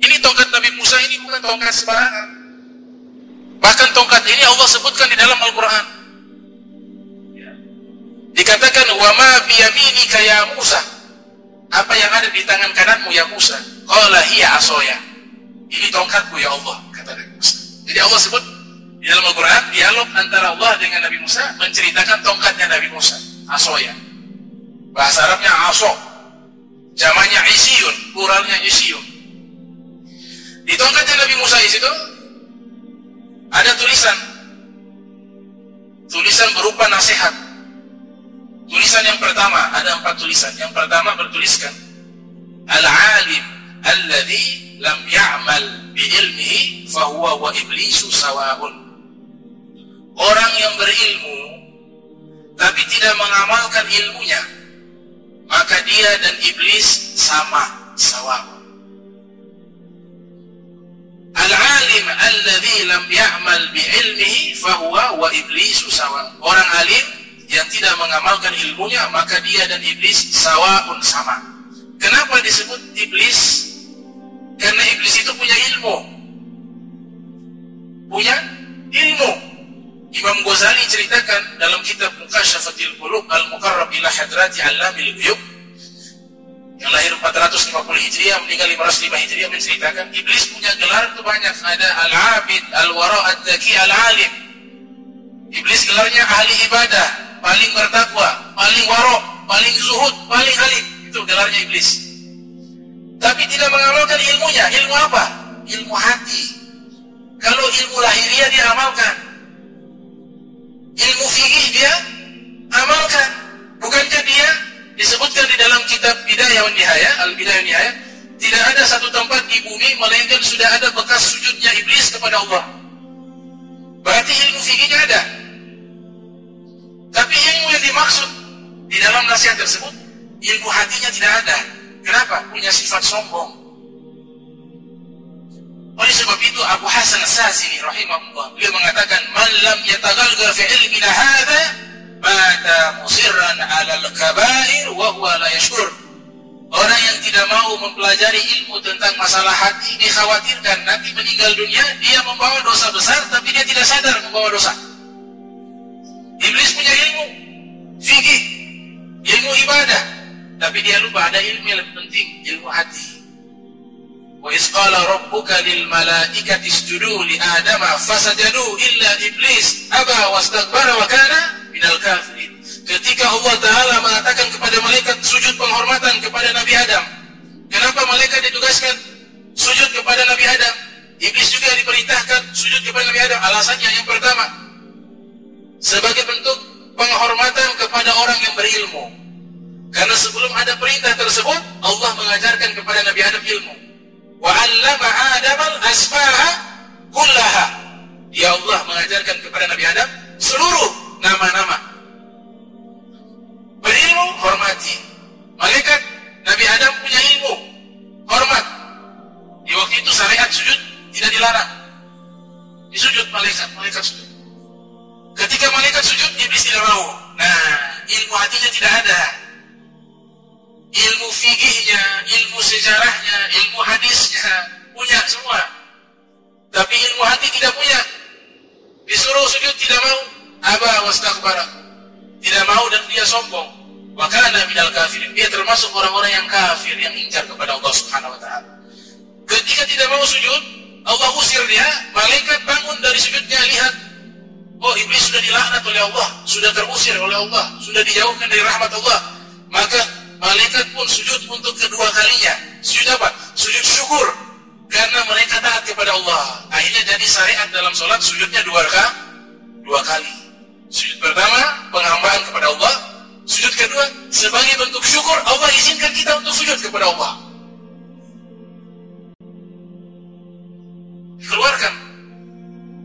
Ini tongkat Nabi Musa ini bukan tongkat sembarangan. Bahkan tongkat ini Allah sebutkan di dalam Al-Quran. Dikatakan, wa ma biyaminika ya Musa. Apa yang ada di tangan kananmu ya Musa? Qala hiya asoya. Ini tongkatku ya Allah, kata Nabi Musa. Jadi Allah sebut di dalam Al-Quran, dialog antara Allah dengan Nabi Musa menceritakan tongkatnya Nabi Musa, asoya. Bahasa Arabnya aso. Jamannya isyun, pluralnya isyun. Di tongkatnya Nabi Musa di situ ada tulisan. Tulisan berupa nasihat. Tulisan yang pertama, ada empat tulisan. Yang pertama bertuliskan Al-alim alladhi lam ya'mal bi'ilmihi fahuwa wa iblisu sawa'un. Orang yang berilmu tapi tidak mengamalkan ilmunya, maka dia dan iblis sama, sawa'un. Al-alim alladhi lam ya'mal bi'ilmihi fahuwa wa iblisu sawa. Orang alim yang tidak mengamalkan ilmunya maka dia dan iblis sawaun sama. Kenapa disebut iblis? Karena iblis itu punya ilmu. Punya ilmu. Imam Ghazali ceritakan dalam kitab Mukasyafatil Qulub Al-Muqarrab ila Hadrati Allamil Ghuyub yang lahir 450 Hijriah meninggal 505 Hijriah menceritakan iblis punya gelar itu banyak ada al-abid al-wara ad-daki al-alim. Iblis gelarnya ahli ibadah paling bertakwa paling warok paling zuhud paling alim. Itu gelarnya iblis. Tapi tidak mengamalkan ilmunya. Ilmu apa? ilmu hati. Kalau ilmu lahiriah dia amalkan. Ilmu fikih dia amalkan. Bukankah dia disebutkan di dalam kitab Bidayah wa Nihayah, Al-Bidayah wa tidak ada satu tempat di bumi melainkan sudah ada bekas sujudnya iblis kepada Allah. Berarti ilmu fikihnya ada. Tapi ilmu yang dimaksud di dalam nasihat tersebut, ilmu hatinya tidak ada. Kenapa? Punya sifat sombong. Oleh sebab itu Abu Hasan As-Sazili rahimahullah beliau mengatakan man lam yatagalgal fi ilmina hadha mata musirran alal kabair wa huwa la yashkur. Orang yang tidak mau mempelajari ilmu tentang masalah hati dikhawatirkan nanti meninggal dunia dia membawa dosa besar tapi dia tidak sadar membawa dosa. Iblis punya ilmu fikih, ilmu ibadah, tapi dia lupa ada ilmu yang lebih penting, ilmu hati. Wa isqala rabbuka lil malaikati isjudu li adama fasajadu illa iblis aba wastakbara wa kana minal kafirin. Ketika Allah Ta'ala mengatakan kepada malaikat sujud penghormatan kepada Nabi Adam. Kenapa malaikat ditugaskan sujud kepada Nabi Adam? Iblis juga diperintahkan sujud kepada Nabi Adam. Alasannya yang pertama, sebagai bentuk penghormatan kepada orang yang berilmu. Karena sebelum ada perintah tersebut, Allah mengajarkan kepada Nabi Adam ilmu. Wa 'allama Adam al-asma'a kullaha. Ya Allah mengajarkan kepada Nabi Adam seluruh nama-nama tidak punya. Disuruh sujud tidak mau. Aba wastakbara. Tidak mau dan dia sombong. Maka Nabi al kafirin. Dia termasuk orang-orang yang kafir yang ingkar kepada Allah Subhanahu wa taala. Ketika tidak mau sujud Allah usir dia. Malaikat bangun dari sujudnya lihat. Oh iblis sudah dilaknat oleh Allah. Sudah terusir oleh Allah. Sudah dijauhkan dari rahmat Allah. Maka malaikat pun sujud untuk kedua kalinya sholat sujudnya dua kali dua kali Sujud pertama penghambaan kepada Allah, sujud kedua sebagai bentuk syukur Allah izinkan kita untuk sujud kepada Allah. Keluarkan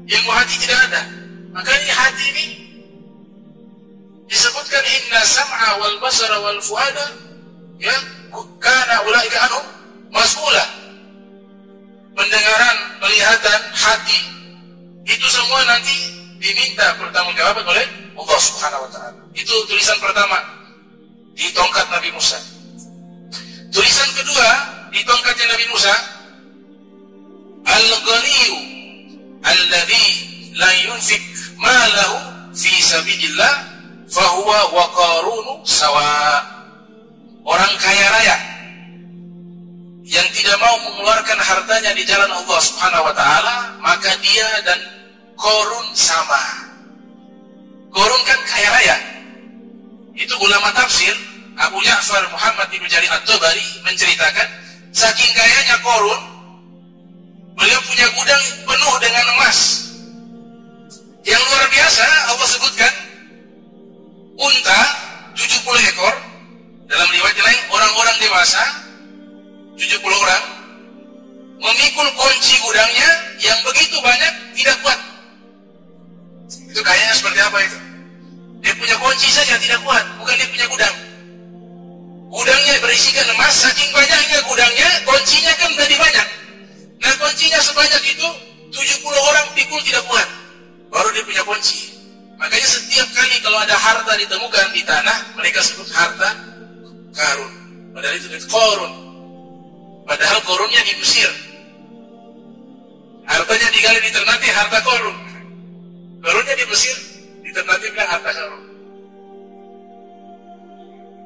yang hati tidak ada. Makanya hati ini disebutkan inna sam'a wal basara wal fuada ya kana ulaika anhum mas'ula. Pendengaran, penglihatan, hati itu semua nanti diminta pertanggungjawaban oleh Allah Subhanahu wa taala. Itu tulisan pertama di tongkat Nabi Musa. Tulisan kedua di tongkatnya Nabi Musa al-ghaniyu alladhi la yunfik malahu fi sabilillah fahuwa wa qarunu sawa orang kaya raya yang tidak mau mengeluarkan hartanya di jalan Allah Subhanahu wa taala maka dia dan korun sama. Korun kan kaya raya. Itu ulama tafsir Abu Ja'far Muhammad bin Jarir At-Tabari menceritakan saking kayanya korun beliau punya gudang penuh dengan emas. Yang luar biasa Allah sebutkan unta 70 ekor. Dalam riwayat lain orang-orang dewasa 70 orang memikul kunci gudangnya yang begitu banyak tidak kuat. Itu kayaknya seperti apa itu? Dia punya kunci saja tidak kuat bukan dia punya gudang. Gudangnya berisikan emas saking banyaknya gudangnya kuncinya kan tadi banyak. Nah kuncinya sebanyak itu 70 orang pikul tidak kuat. Baru dia punya kunci. Makanya setiap kali kalau ada harta ditemukan di tanah mereka sebut harta karun. Padahal itu korun padahal korunnya di Mesir hartanya digali di Ternate harta korun. Korunnya di Mesir di Ternate bilang harta karun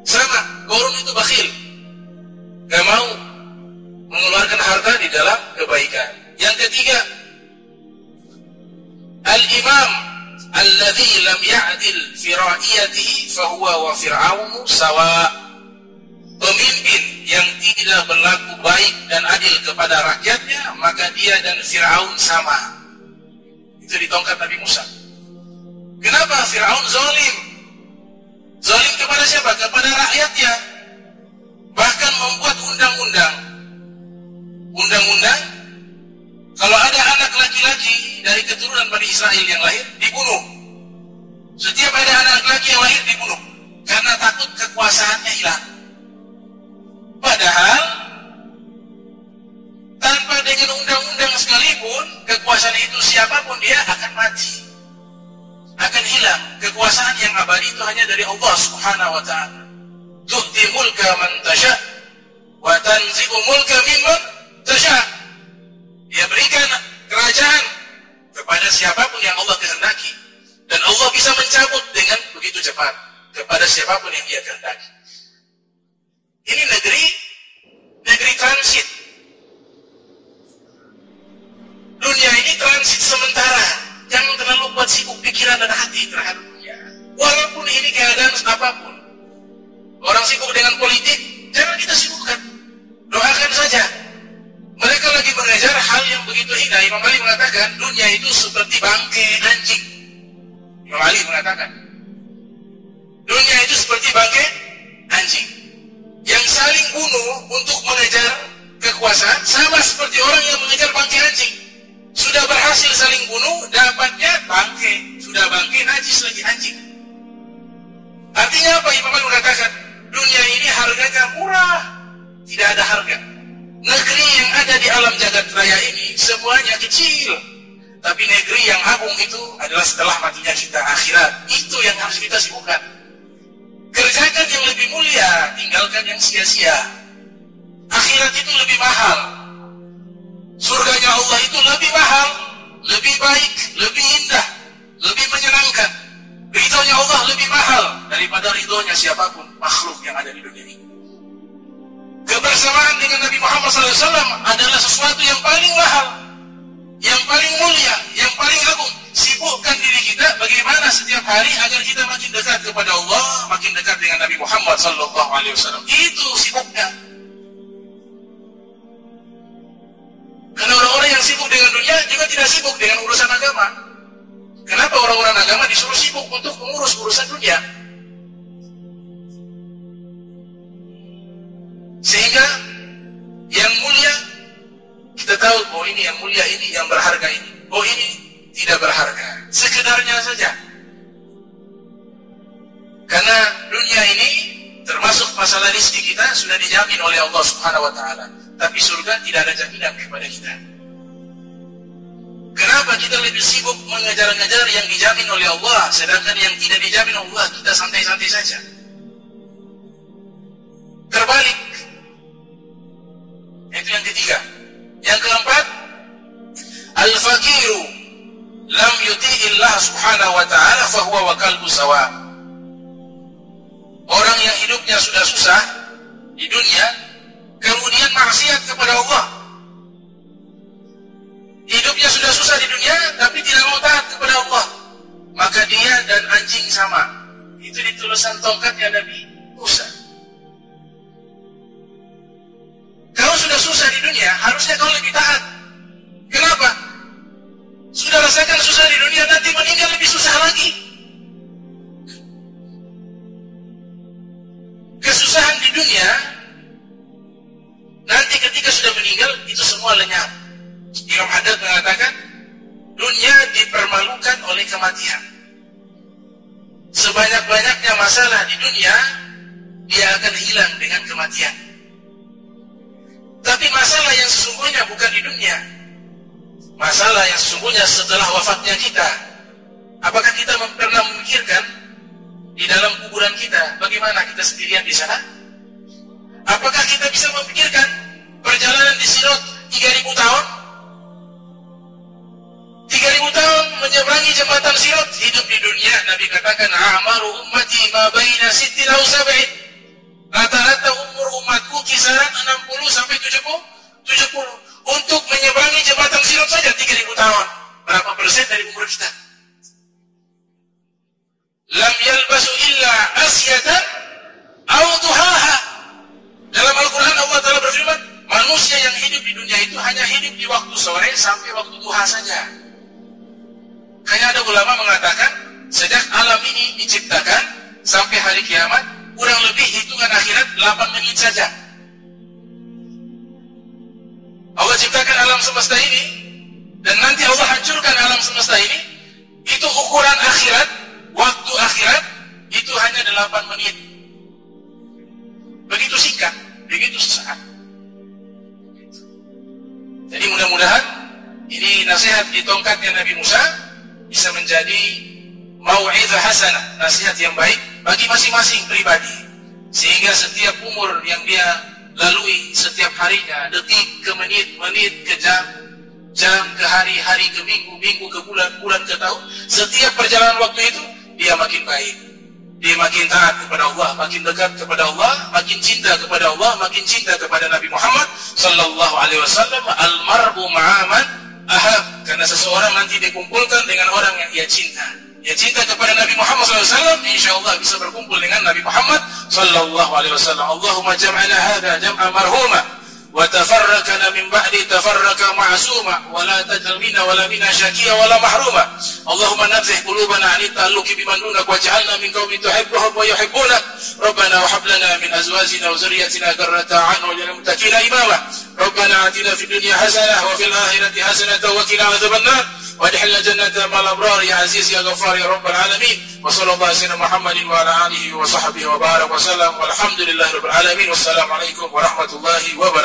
sama korun itu bakhil. Gak mau mengeluarkan harta di dalam kebaikan. Yang ketiga al-imam alladhi lam ya'dil fi ra'iyatihi fahuwa wa fir'aunu sawa. Pemimpin yang tidak berlaku baik dan adil kepada rakyatnya maka dia dan Fir'aun sama itu di tongkat Nabi Musa kenapa Fir'aun zalim zalim kepada siapa? kepada rakyatnya bahkan membuat undang-undang undang-undang kalau ada anak laki-laki dari keturunan Bani Israel yang lahir, dibunuh. Setiap ada anak laki-laki yang lahir, dibunuh. Karena takut kekuasaannya kekuasaan itu siapa pun dia akan mati. Akan hilang. Kekuasaan yang abadi itu hanya dari Allah subhanahu wa ta'ala. Tu'ti mulka man tasha' wa tanzi'u mulka mimman tasha' Dia berikan kerajaan kepada siapa pun yang Allah kehendaki. Dan Allah bisa mencabut dengan begitu cepat kepada siapa pun yang dia kehendaki. Ini negeri negeri transit. Dunia ini transit sementara. Jangan terlalu buat sibuk pikiran dan hati terhadap dunia. Walaupun ini keadaan apa pun. Orang sibuk dengan politik, jangan kita sibukkan. Doakan saja mereka lagi mengejar hal yang begitu hina. Imam Ali mengatakan dunia itu seperti bangke anjing. Imam Ali mengatakan dunia itu seperti bangke anjing yang saling bunuh untuk mengejar kekuasaan sama seperti orang yang mengejar bangke anjing. Sudah berhasil saling bunuh, dapatnya bangke. Sudah bangke, najis lagi anjing. Artinya apa? Imam Ali mengatakan dunia ini harganya murah, tidak ada harga. Negeri yang ada di alam jagat raya ini semuanya kecil. Tapi negeri yang agung itu adalah setelah matinya kita akhirat. Itu yang harus kita sibukkan. Kerjakan yang lebih mulia tinggalkan yang sia-sia. Akhirat itu lebih mahal surganya Allah itu lebih mahal lebih baik lebih indah lebih menyenangkan ridhonya Allah lebih mahal daripada ridhonya siapa pun makhluk yang ada di dunia ini kebersamaan dengan Nabi Muhammad SAW adalah sesuatu yang paling mahal, yang paling mulia, yang paling agung. Sibukkan diri kita bagaimana setiap hari agar kita makin dekat kepada Allah, makin dekat dengan Nabi Muhammad SAW. Itu sibuknya. Sibuk dengan dunia juga tidak sibuk dengan urusan agama. Kenapa orang-orang agama disuruh sibuk untuk mengurus urusan dunia? Sehingga yang mulia kita tahu bahwa oh ini yang mulia ini yang berharga ini. Oh ini tidak berharga. Sekedarnya saja. Karena dunia ini termasuk masalah rezeki kita sudah dijamin oleh Allah Subhanahu wa taala. Tapi surga tidak ada jaminan kepada kita. Kenapa kita lebih sibuk mengejar-ngejar yang dijamin oleh Allah, sedangkan yang tidak dijamin Allah kita santai-santai saja? Terbalik. Itu yang ketiga. Yang keempat, al-fakiru lam yuti'illah subhanahu wa ta'ala fahuwa wa kalbu sawa. Orang yang hidupnya sudah susah di dunia, kemudian maksiat kepada Allah, Hidupnya sudah susah di dunia tapi tidak mau taat kepada Allah. Maka dia dan anjing sama. Itu di tulisan tongkatnya Nabi Musa. Kau sudah susah di dunia, harusnya kau lebih taat. Kenapa? Sudah rasakan susah di dunia, nanti meninggal lebih susah lagi. Dunia, dia akan hilang dengan kematian. Tapi masalah yang sesungguhnya bukan di dunia. Masalah yang sesungguhnya setelah wafatnya kita. Apakah kita pernah memikirkan di dalam kuburan kita bagaimana kita sendirian di sana? Apakah kita bisa memikirkan perjalanan di Sirot 3000 tahun? 3000 tahun menyeberangi jembatan Sirot hidup di dunia Nabi katakan amaru ummati ma baina sittin aw sab'in Rata-rata umur umatku kisaran 60 sampai 70 70 untuk menyeberangi jembatan Sirat saja 3000 tahun. Berapa persen dari umur kita? Lam yalbasu illa asyatan aw duhaha. Dalam Al-Qur'an Allah Taala berfirman, manusia yang hidup di dunia itu hanya hidup di waktu sore sampai waktu duha saja. Hanya ada ulama mengatakan, sejak alam ini diciptakan sampai hari kiamat, kurang lebih hitungan akhirat 8 menit saja. Allah ciptakan alam semesta ini dan nanti Allah hancurkan alam semesta ini. Itu ukuran akhirat, waktu akhirat itu hanya 8 menit. Begitu singkat, begitu sesaat. Jadi mudah-mudahan ini nasihat di tongkatnya Nabi Musa bisa menjadi mau'izah hasanah, nasihat yang baik bagi masing-masing pribadi. Sehingga setiap umur yang dia lalui setiap harinya, detik ke menit, menit ke jam, jam ke hari, hari ke minggu, minggu ke bulan, bulan ke tahun, setiap perjalanan waktu itu dia makin baik. Dia makin taat kepada Allah, makin dekat kepada Allah, makin cinta kepada Allah, makin cinta kepada Nabi Muhammad sallallahu alaihi wasallam. Almarbu ma'aman ahab karena seseorang nanti dikumpulkan dengan orang yang ia cinta ya cinta kepada Nabi Muhammad SAW, insya Allah bisa berkumpul dengan Nabi Muhammad Wasallam. Allahumma jam'ana hada jam'a marhuma, وتفرقنا من بعد تفرق معصوما ولا تجعل منا ولا منا شاكيا ولا محروما. اللهم نزه قلوبنا عن التعلق بمن دونك واجعلنا من قوم تحبهم ويحبونك. ربنا وهب لنا من أزواجنا وذريتنا قرة أعين واجعلنا إماما. ربنا آتنا في الدنيا حسنة وفي الآخرة حسنة وقنا عذاب النار. وادخلنا جنة مع الأبرار يا عزيز يا غفار يا رب العالمين. وصلى الله على سيدنا محمد وعلى آله وصحبه وبارك وسلم. والحمد لله رب العالمين. والسلام عليكم ورحمة الله وبركاته.